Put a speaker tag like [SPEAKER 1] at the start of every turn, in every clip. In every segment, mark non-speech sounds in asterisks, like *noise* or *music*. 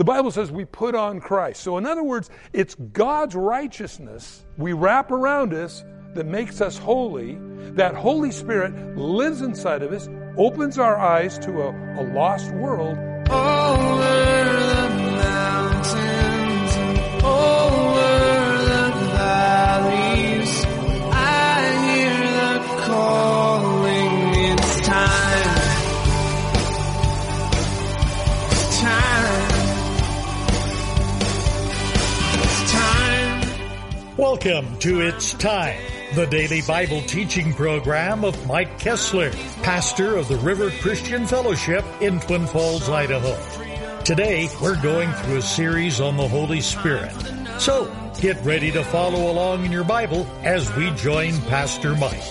[SPEAKER 1] The Bible says we put on Christ. So, in other words, it's God's righteousness we wrap around us that makes us holy. That Holy Spirit lives inside of us, opens our eyes to a, a lost world.
[SPEAKER 2] Welcome to It's Time, the daily Bible teaching program of Mike Kestler, pastor of the River Christian Fellowship in Twin Falls, Idaho. Today, we're going through a series on the Holy Spirit. So, get ready to follow along in your Bible as we join Pastor Mike.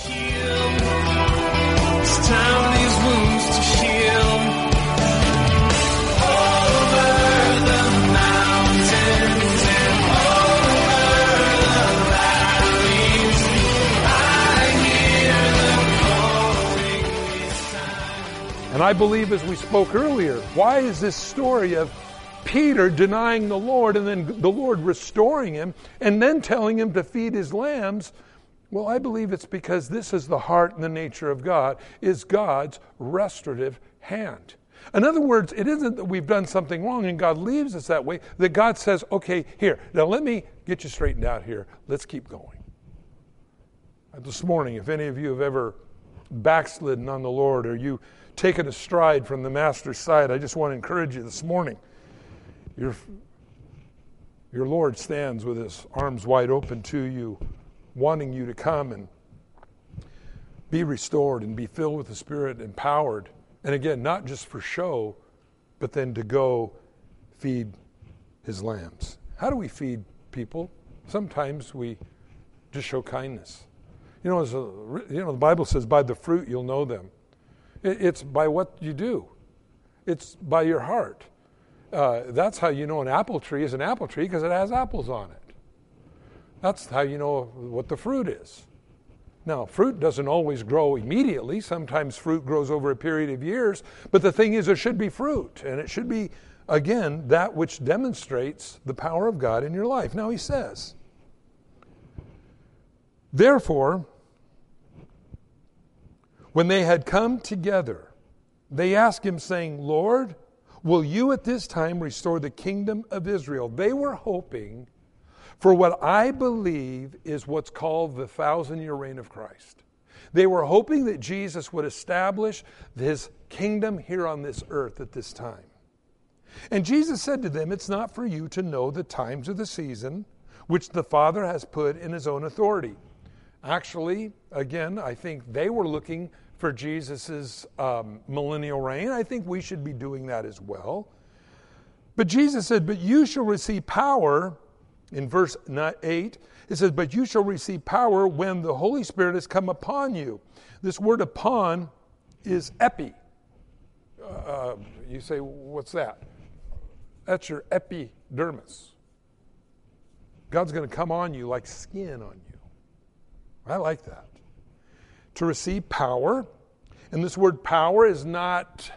[SPEAKER 1] And I believe, as we spoke earlier, why is this story of Peter denying the Lord and then the Lord restoring him and then telling him to feed his lambs? Well, I believe it's because this is the heart and the nature of God, is God's restorative hand. In other words, it isn't that we've done something wrong and God leaves us that way, that God says, okay, here, now let me get you straightened out here. Let's keep going. This morning, if any of you have ever backslidden on the Lord or you taken a stride from the Master's side, I just want to encourage you this morning. Your, your Lord stands with his arms wide open to you, wanting you to come and be restored and be filled with the Spirit, empowered. And again, not just for show, but then to go feed his lambs. How do we feed people? Sometimes we just show kindness. You know, a, you know, the Bible says, "By the fruit you'll know them." It's by what you do, it's by your heart. Uh, that's how you know an apple tree is an apple tree because it has apples on it. That's how you know what the fruit is. Now, fruit doesn't always grow immediately. Sometimes fruit grows over a period of years. But the thing is, there should be fruit. And it should be, again, that which demonstrates the power of God in your life. Now, he says, Therefore, when they had come together, they asked him, saying, Lord, will you at this time restore the kingdom of Israel? They were hoping for what I believe is what's called the thousand year reign of Christ. They were hoping that Jesus would establish his kingdom here on this earth at this time. And Jesus said to them, It's not for you to know the times of the season which the Father has put in his own authority. Actually, again, I think they were looking for Jesus' um, millennial reign. I think we should be doing that as well. But Jesus said, But you shall receive power. In verse 8, it says, But you shall receive power when the Holy Spirit has come upon you. This word upon is epi. Uh, you say, What's that? That's your epidermis. God's going to come on you like skin on you. I like that. To receive power, and this word power is not,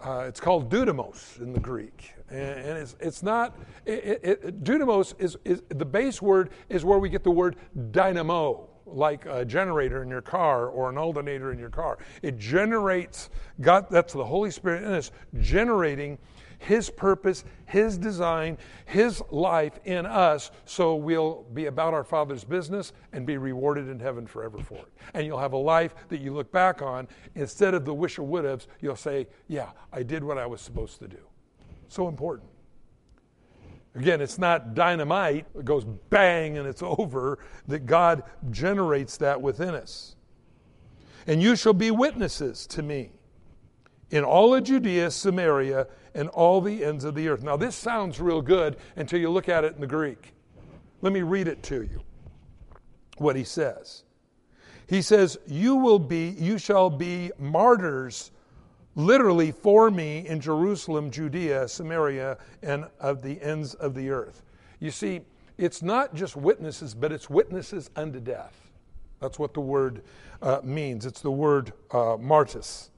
[SPEAKER 1] uh, it's called dunamis in the Greek. And, and it's, it's not, it, it, dunamis is, is, the base word is where we get the word dynamo, like a generator in your car or an alternator in your car. It generates, God, that's the Holy Spirit in us, generating his purpose, His design, His life in us, so we'll be about our Father's business and be rewarded in heaven forever for it. And you'll have a life that you look back on. Instead of the wish or would haves, you'll say, Yeah, I did what I was supposed to do. So important. Again, it's not dynamite, it goes bang and it's *laughs* over, that God generates that within us. And you shall be witnesses to me in all of Judea, Samaria, and all the ends of the earth. Now, this sounds real good until you look at it in the Greek. Let me read it to you. What he says. He says, You will be, you shall be martyrs literally for me in Jerusalem, Judea, Samaria, and of the ends of the earth. You see, it's not just witnesses, but it's witnesses unto death. That's what the word uh, means. It's the word uh, martyrs.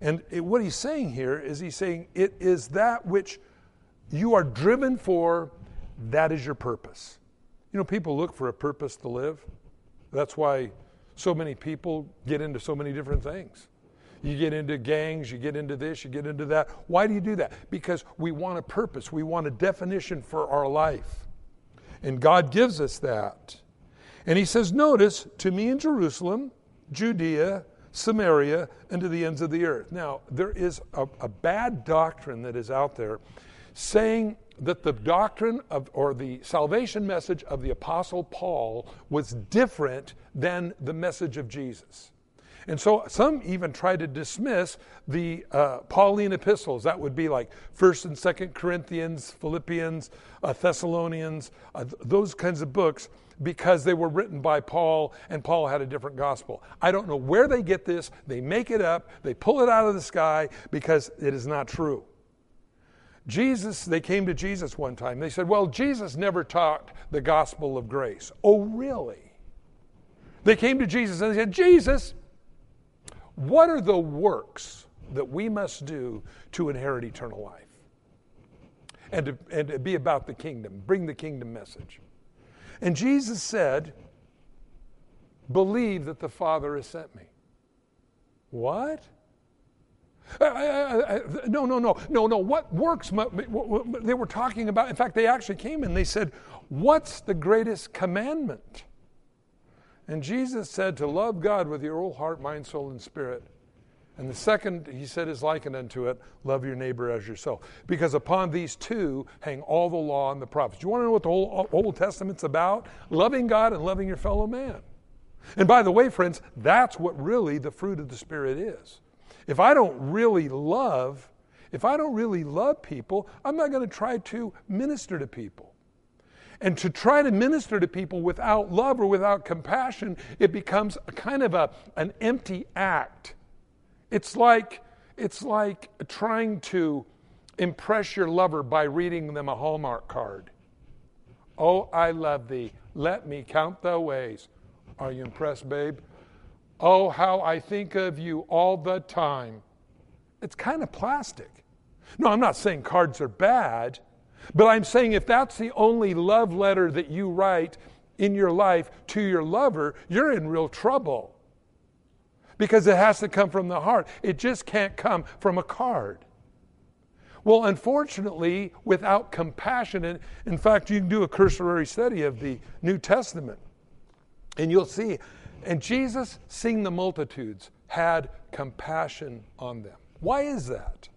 [SPEAKER 1] And it, what he's saying here is he's saying it is that which you are driven for, that is your purpose. You know, people look for a purpose to live. That's why so many people get into so many different things. You get into gangs, you get into this, you get into that. Why do you do that? Because we want a purpose, we want a definition for our life. And God gives us that. And He says, Notice, to me in Jerusalem, Judea, Samaria, and to the ends of the earth. Now, there is a, a bad doctrine that is out there saying that the doctrine of, or the salvation message of the Apostle Paul was different than the message of Jesus. And so some even try to dismiss the uh, Pauline epistles. That would be like 1st and 2nd Corinthians, Philippians, uh, Thessalonians, uh, th- those kinds of books because they were written by Paul and Paul had a different gospel. I don't know where they get this. They make it up, they pull it out of the sky because it is not true. Jesus, they came to Jesus one time. They said, Well, Jesus never taught the gospel of grace. Oh, really? They came to Jesus and they said, Jesus, what are the works that we must do to inherit eternal life? And to, and to be about the kingdom, bring the kingdom message. And Jesus said, Believe that the Father has sent me. What? Uh, uh, uh, no, no, no, no, no. What works? They were talking about, in fact, they actually came and they said, What's the greatest commandment? And Jesus said to love God with your whole heart, mind, soul, and spirit. And the second, he said, is likened unto it love your neighbor as yourself. Because upon these two hang all the law and the prophets. You want to know what the whole uh, Old Testament's about? Loving God and loving your fellow man. And by the way, friends, that's what really the fruit of the Spirit is. If I don't really love, if I don't really love people, I'm not going to try to minister to people. And to try to minister to people without love or without compassion, it becomes a kind of a, an empty act. It's like, it's like trying to impress your lover by reading them a Hallmark card. Oh, I love thee. Let me count the ways. Are you impressed, babe? Oh, how I think of you all the time. It's kind of plastic. No, I'm not saying cards are bad. But I'm saying if that's the only love letter that you write in your life to your lover, you're in real trouble. Because it has to come from the heart. It just can't come from a card. Well, unfortunately, without compassion, and in fact, you can do a cursory study of the New Testament, and you'll see, and Jesus, seeing the multitudes, had compassion on them. Why is that?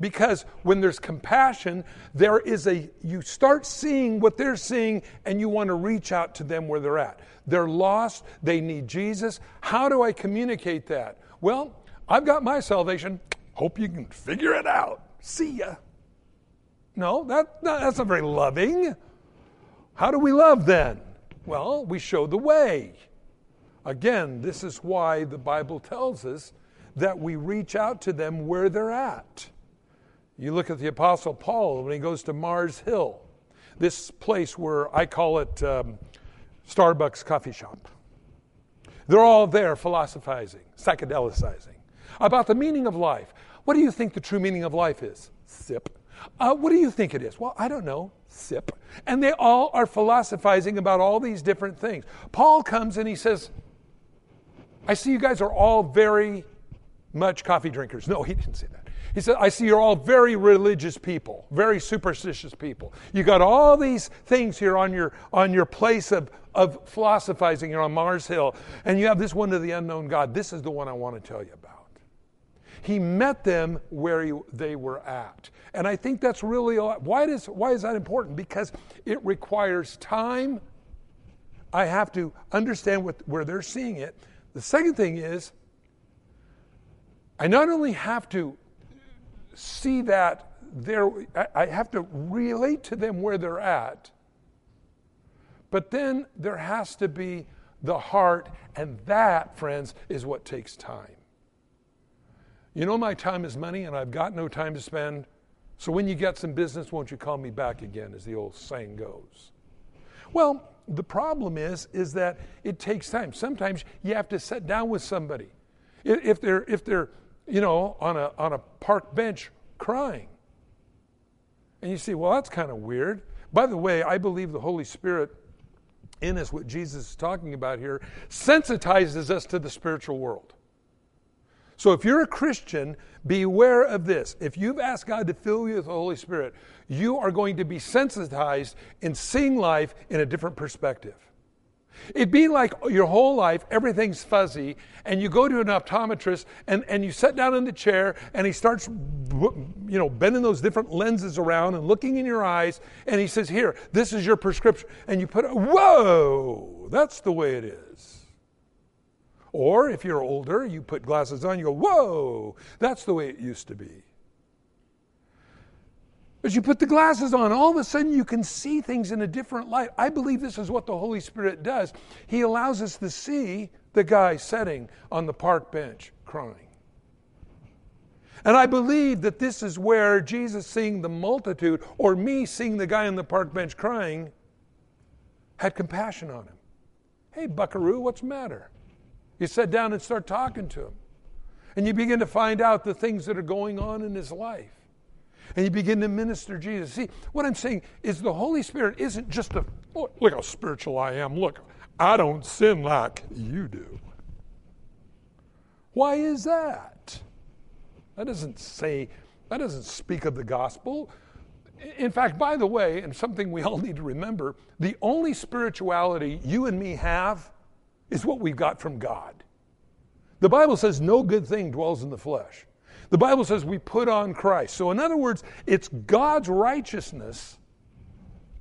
[SPEAKER 1] Because when there's compassion, there is a, you start seeing what they're seeing and you want to reach out to them where they're at. They're lost, they need Jesus. How do I communicate that? Well, I've got my salvation. Hope you can figure it out. See ya. No, that, that's not very loving. How do we love then? Well, we show the way. Again, this is why the Bible tells us that we reach out to them where they're at. You look at the Apostle Paul when he goes to Mars Hill, this place where I call it um, Starbucks coffee shop. They're all there philosophizing, psychedelicizing about the meaning of life. What do you think the true meaning of life is? Sip. Uh, what do you think it is? Well, I don't know. Sip. And they all are philosophizing about all these different things. Paul comes and he says, I see you guys are all very much coffee drinkers. No, he didn't say that. He said, I see you're all very religious people, very superstitious people. You got all these things here on your on your place of, of philosophizing here on Mars Hill, and you have this one to the unknown God. This is the one I want to tell you about. He met them where he, they were at. And I think that's really why, does, why is that important? Because it requires time. I have to understand what, where they're seeing it. The second thing is, I not only have to see that there, I have to relate to them where they're at. But then there has to be the heart, and that, friends, is what takes time. You know, my time is money, and I've got no time to spend. So when you get some business, won't you call me back again, as the old saying goes? Well, the problem is, is that it takes time. Sometimes you have to sit down with somebody. If they're, if they're you know, on a, on a park bench crying. And you see, well, that's kind of weird. By the way, I believe the Holy Spirit in us, what Jesus is talking about here, sensitizes us to the spiritual world. So if you're a Christian, beware of this. If you've asked God to fill you with the Holy Spirit, you are going to be sensitized in seeing life in a different perspective. It'd be like your whole life, everything's fuzzy, and you go to an optometrist and, and you sit down in the chair and he starts, you know, bending those different lenses around and looking in your eyes, and he says, Here, this is your prescription. And you put, whoa, that's the way it is. Or if you're older, you put glasses on, you go, whoa, that's the way it used to be. As you put the glasses on, all of a sudden you can see things in a different light. I believe this is what the Holy Spirit does. He allows us to see the guy sitting on the park bench crying. And I believe that this is where Jesus seeing the multitude, or me seeing the guy on the park bench crying, had compassion on him. Hey, buckaroo, what's the matter? You sit down and start talking to him. And you begin to find out the things that are going on in his life and you begin to minister Jesus. See, what I'm saying is the Holy Spirit isn't just a look, look how spiritual I am. Look, I don't sin like you do. Why is that? That doesn't say, that doesn't speak of the gospel. In fact, by the way, and something we all *laughs* need to remember, the only spirituality you and me have is what we've got from God. The Bible says no good thing dwells in the flesh. The Bible says we put on Christ. So, in other words, it's God's righteousness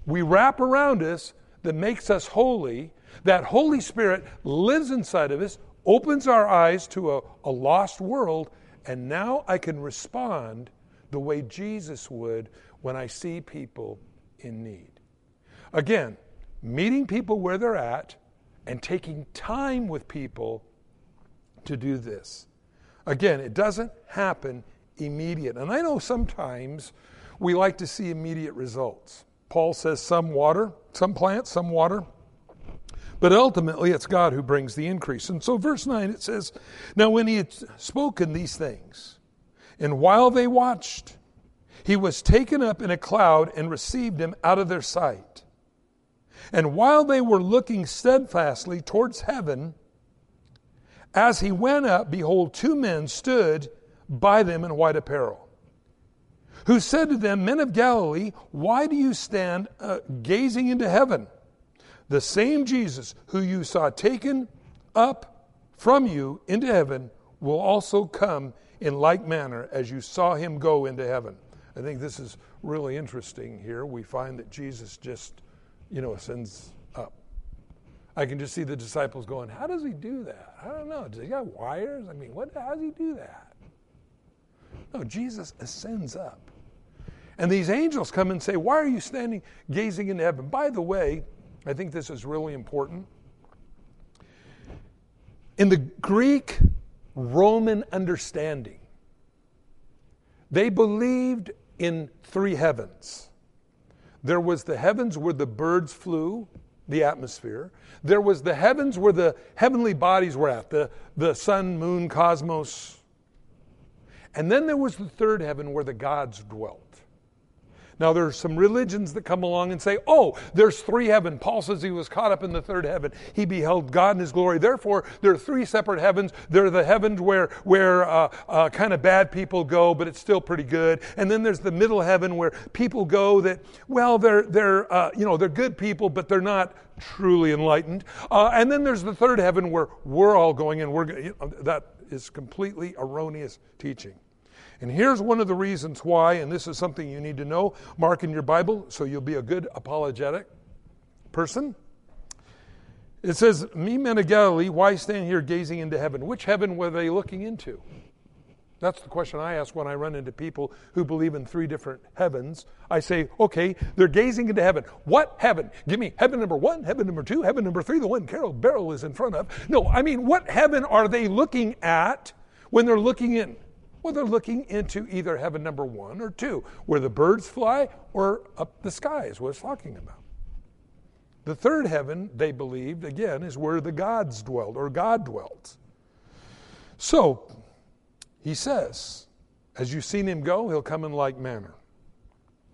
[SPEAKER 1] we wrap around us that makes us holy. That Holy Spirit lives inside of us, opens our eyes to a, a lost world, and now I can respond the way Jesus would when I see people in need. Again, meeting people where they're at and taking time with people to do this. Again, it doesn't happen immediate. And I know sometimes we like to see immediate results. Paul says some water, some plants, some water. But ultimately, it's God who brings the increase. And so, verse 9, it says, Now when he had spoken these things, and while they watched, he was taken up in a cloud and received him out of their sight. And while they were looking steadfastly towards heaven, as he went up, behold, two men stood by them in white apparel, who said to them, Men of Galilee, why do you stand uh, gazing into heaven? The same Jesus who you saw taken up from you into heaven will also come in like manner as you saw him go into heaven. I think this is really interesting here. We find that Jesus just, you know, ascends I can just see the disciples going, How does he do that? I don't know. Does he got wires? I mean, what, how does he do that? No, Jesus ascends up. And these angels come and say, Why are you standing gazing into heaven? By the way, I think this is really important. In the Greek Roman understanding, they believed in three heavens. There was the heavens where the birds flew, the atmosphere. There was the heavens where the heavenly bodies were at, the, the sun, moon, cosmos. And then there was the third heaven where the gods dwelt. Now, there's some religions that come along and say, oh, there's three heaven. Paul says he was caught up in the third heaven. He beheld God in his glory. Therefore, there are three separate heavens. There are the heavens where, where uh, uh, kind of bad people go, but it's still pretty good. And then there's the middle heaven where people go that, well, they're, they're, uh, you know, they're good people, but they're not truly enlightened. Uh, and then there's the third heaven where we're all going and we're, you know, that is completely erroneous teaching. And here's one of the reasons why, and this is something you need to know. Mark in your Bible so you'll be a good apologetic person. It says, Me men of Galilee, why stand here gazing into heaven? Which heaven were they looking into? That's the question I ask when I run into people who believe in three different heavens. I say, okay, they're gazing into heaven. What heaven? Give me heaven number one, heaven number two, heaven number three, the one Carol Barrel is in front of. No, I mean, what heaven are they looking at when they're looking in? Well, they're looking into either heaven number one or two, where the birds fly or up the sky is what it's talking about. The third heaven, they believed, again, is where the gods dwelt, or God dwelt. So, He says, As you've seen him go, he'll come in like manner.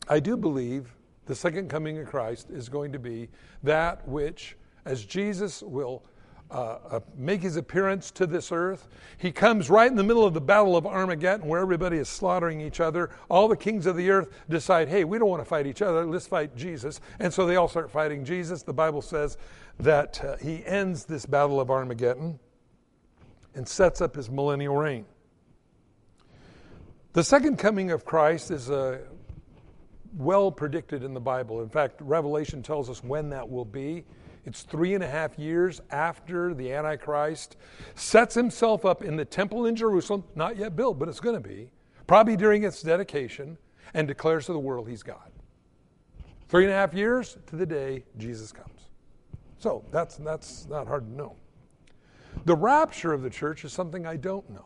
[SPEAKER 1] I do believe the second coming of Christ is going to be that which, as Jesus will uh, uh, make his appearance to this earth. He comes right in the middle of the Battle of Armageddon where everybody is slaughtering each other. All the kings of the earth decide, hey, we don't want to fight each other, let's fight Jesus. And so they all start fighting Jesus. The Bible says that uh, he ends this Battle of Armageddon and sets up his millennial reign. The second coming of Christ is uh, well predicted in the Bible. In fact, Revelation tells us when that will be. It's three and a half years after the Antichrist sets himself up in the temple in Jerusalem, not yet built, but it's going to be, probably during its dedication, and declares to the world he's God. Three and a half years to the day Jesus comes. So that's, that's not hard to know. The rapture of the church is something I don't know.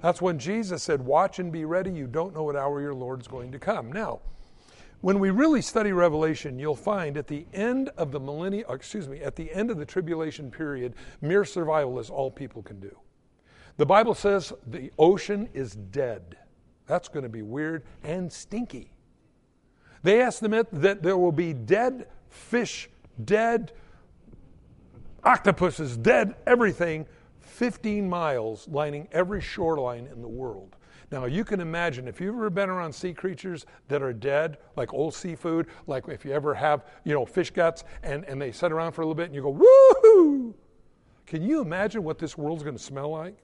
[SPEAKER 1] That's when Jesus said, Watch and be ready. You don't know what hour your Lord's going to come. Now, when we really study Revelation, you'll find at the end of the millennium, uh, excuse me, at the end of the tribulation period, mere survival is all people can do. The Bible says the ocean is dead. That's going to be weird and stinky. They estimate that there will be dead fish, dead octopuses, dead everything, 15 miles lining every shoreline in the world. Now, you can imagine if you've ever been around sea creatures that are dead, like old seafood, like if you ever have, you know, fish guts and, and they sit around for a little bit and you go, woohoo! Can you imagine what this world's going to smell like?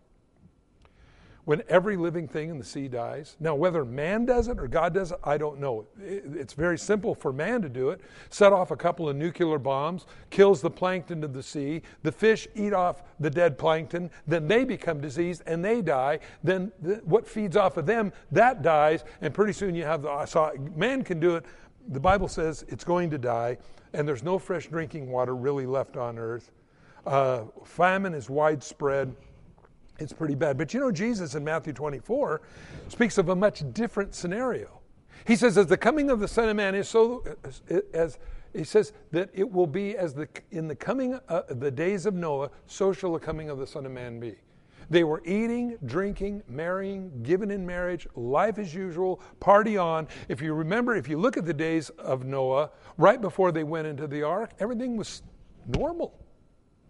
[SPEAKER 1] When every living thing in the sea dies. Now, whether man does it or God does it, I don't know. It's very simple for man to do it. Set off a couple of nuclear bombs, kills the plankton of the sea. The fish eat off the dead plankton. Then they become diseased and they die. Then what feeds off of them, that dies. And pretty soon you have the. Saw man can do it. The Bible says it's going to die, and there's no fresh drinking water really left on earth. Uh, famine is widespread it's pretty bad. But you know, Jesus in Matthew 24 speaks of a much different scenario. He says, as the coming of the Son of Man is so, as he says that it will be as the in the coming uh, the days of Noah, so shall the coming of the Son of Man be. They were eating, drinking, marrying, given in marriage, life as usual, party on. If you remember, if you look at the days of Noah, right before they went into the ark, everything was normal.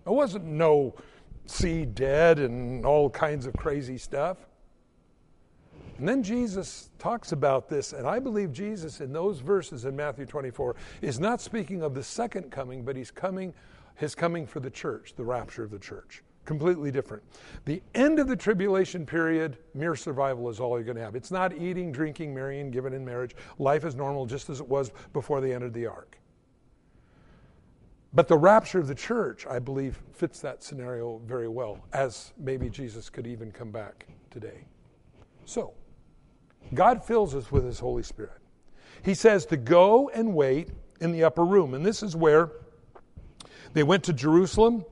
[SPEAKER 1] It wasn't no see dead and all kinds of crazy stuff. And then Jesus talks about this, and I believe Jesus in those verses in Matthew 24 is not speaking of the second coming, but he's coming, his coming for the church, the rapture of the church. Completely different. The end of the tribulation period, mere survival is all you're going to have. It's not eating, drinking, marrying, given in marriage. Life is normal just as it was before they entered the ark. But the rapture of the church, I believe, fits that scenario very well, as maybe Jesus could even come back today. So, God fills us with His Holy Spirit. He says to go and wait in the upper room. And this is where they went to Jerusalem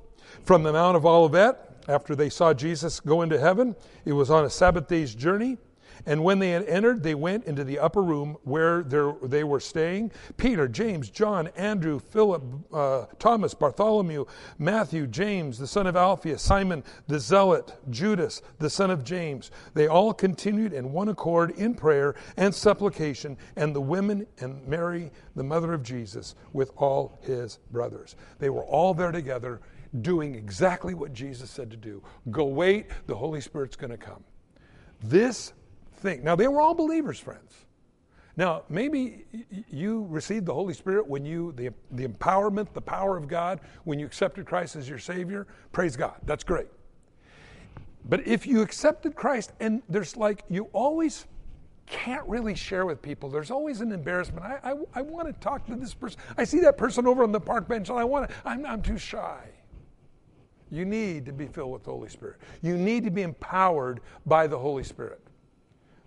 [SPEAKER 1] from the Mount of Olivet after they saw Jesus go into heaven. It was on a Sabbath day's journey. And when they had entered, they went into the upper room where they were staying. Peter, James, John, Andrew, Philip, uh, Thomas, Bartholomew, Matthew, James, the son of Alphaeus, Simon the Zealot, Judas, the son of James. They all continued in one accord in prayer and supplication, and the women and Mary, the mother of Jesus, with all his brothers. They were all there together doing exactly what Jesus said to do. Go wait, the Holy Spirit's going to come. This think. Now, they were all believers, friends. Now, maybe you received the Holy Spirit when you, the, the empowerment, the power of God, when you accepted Christ as your Savior. Praise God. That's great. But if you accepted Christ, and there's like, you always can't really share with people. There's always an embarrassment. I, I, I want to talk to this person. I see that person over on the park bench, and I want to, I'm, I'm too shy. You need to be filled with the Holy Spirit. You need to be empowered by the Holy Spirit.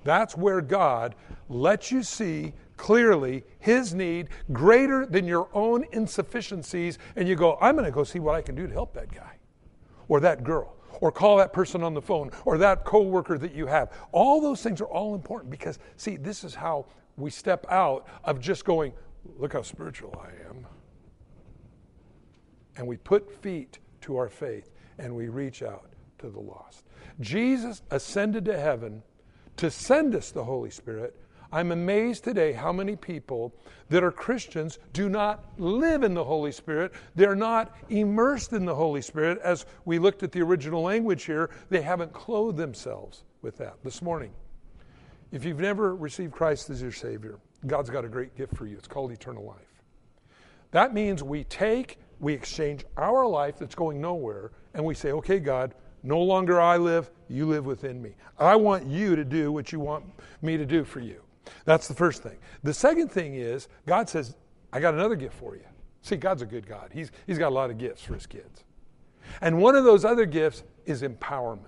[SPEAKER 1] That's where God lets you see clearly His need greater than your own insufficiencies, and you go, I'm going to go see what I can do to help that guy or that girl. Or call that person on the phone, or that coworker that you have. All those things are all important because, see, this is how we step out of just going, look how spiritual I am. And we put feet to our faith and we reach out to the lost. Jesus ascended to heaven to send us the Holy Spirit. I'm amazed today how many people that are Christians do not live in the Holy Spirit. They're not immersed in the Holy Spirit. As we looked at the original language here, they haven't clothed themselves with that this morning. If you've never received Christ as your Savior, God's got a great gift for you. It's called eternal life. That means we take, we exchange our life that's going nowhere, and we say, okay, God, no longer I live, you live within me. I want you to do what you want me to do for you. That's the first thing. The second thing is, God says, I got another gift for you. See, God's a good God. He's, he's got a lot of gifts for his kids. And one of those other gifts is empowerment.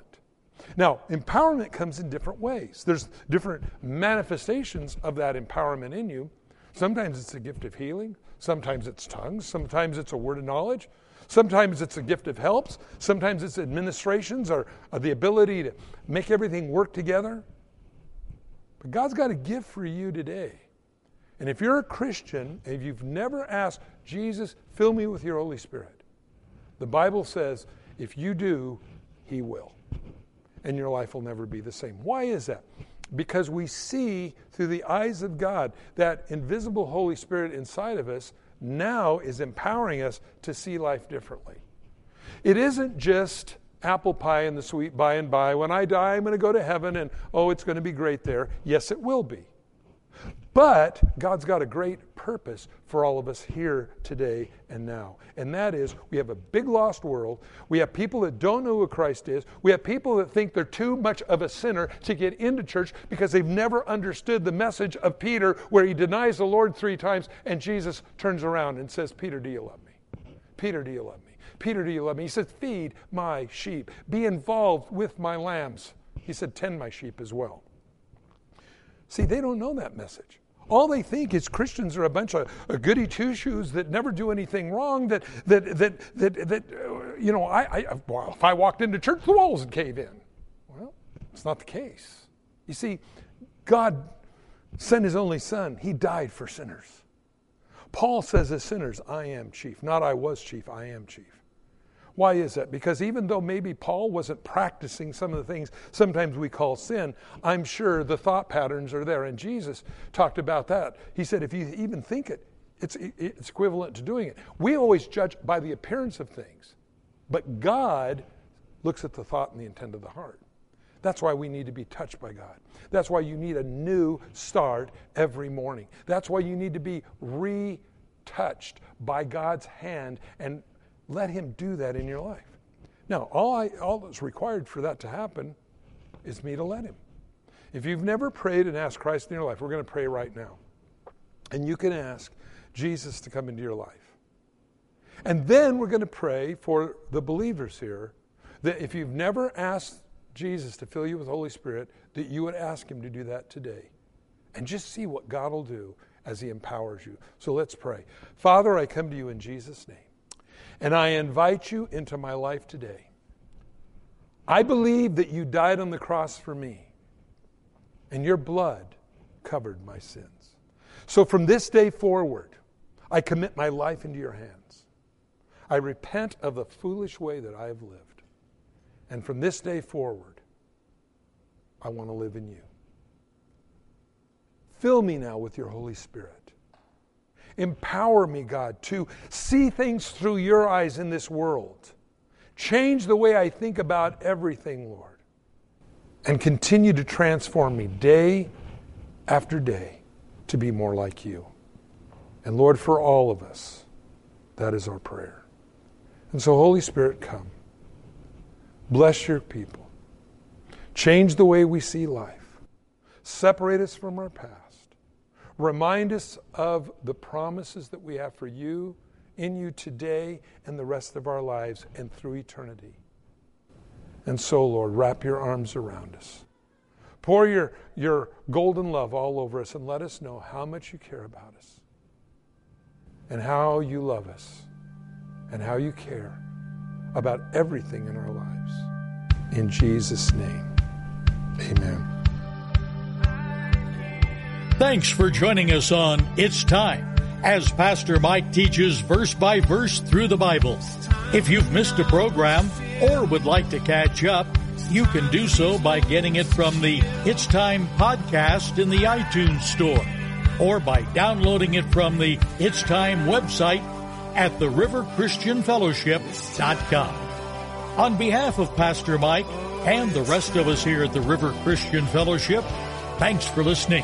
[SPEAKER 1] Now, empowerment comes in different ways. There's different manifestations of that empowerment in you. Sometimes it's a gift of healing, sometimes it's tongues, sometimes it's a word of knowledge, sometimes it's a gift of helps, sometimes it's administrations or, or the ability to make everything work together. But God's got a gift for you today. And if you're a Christian, if you've never asked Jesus, fill me with your Holy Spirit, the Bible says if you do, He will and your life will never be the same. Why is that? Because we see through the eyes of God that invisible Holy Spirit inside of us now is empowering us to see life differently. It isn't just apple pie and the sweet by and by. When I die, I'm going to go to heaven and oh, it's going to be great there. Yes, it will be. But God's got a great purpose for all of us here today and now. And that is we have a big lost world. We have people that don't know who Christ is. We have people that think they're too much of a sinner to get into church because they've never understood the message of Peter where he denies the Lord three times and Jesus turns around and says, Peter, do you love me? Peter, do you love me? Peter, do you love me? He says, Feed my sheep. Be involved with my lambs. He said, Tend my sheep as well. See, they don't know that message. All they think is Christians are a bunch of goody two shoes that never do anything wrong. That that that that, that uh, you know, I, I well, if I walked into church, the walls would cave in. Well, it's not the case. You see, God sent His only Son. He died for sinners. Paul says, as sinners, I am chief. Not I was chief. I am chief. Why is that? Because even though maybe Paul wasn't practicing some of the things sometimes we call sin, I'm sure the thought patterns are there. And Jesus talked about that. He said, if you even think it, it's, it's equivalent to doing it. We always judge by the appearance of things, but God looks at the thought and the intent of the heart. That's why we need to be touched by God. That's why you need a new start every morning. That's why you need to be retouched by God's hand and let Him do that in your life. Now, all, I, all that's required for that to happen is me to let Him. If you've never prayed and asked Christ in your life, we're going to pray right now. And you can ask Jesus to come into your life. And then we're going to pray for the believers here that if you've never asked Jesus to fill you with the Holy Spirit, that you would ask Him to do that today. And just see what God will do as He empowers you. So let's pray. Father, I come to you in Jesus' name. And I invite you into my life today. I believe that you died on the cross for me, and your blood covered my sins. So from this day forward, I commit my life into your hands. I repent of the foolish way that I have lived. And from this day forward, I want to live in you. Fill me now with your Holy Spirit. Empower me, God, to see things through your eyes in this world. Change the way I think about everything, Lord. And continue to transform me day after day to be more like you. And Lord, for all of us, that is our prayer. And so, Holy Spirit, come. Bless your people. Change the way we see life. Separate us from our past. Remind us of the promises that we have for you, in you today, and the rest of our lives, and through eternity. And so, Lord, wrap your arms around us. Pour your, your golden love all over us and let us know how much you care about us and how you love us and how you care about everything in our lives. In Jesus' name, amen.
[SPEAKER 2] Thanks for joining us on It's Time as Pastor Mike teaches verse by verse through the Bible. If you've missed a program or would like to catch up, you can do so by getting it from the It's Time podcast in the iTunes Store or by downloading it from the It's Time website at theriverchristianfellowship.com. On behalf of Pastor Mike and the rest of us here at the River Christian Fellowship, thanks for listening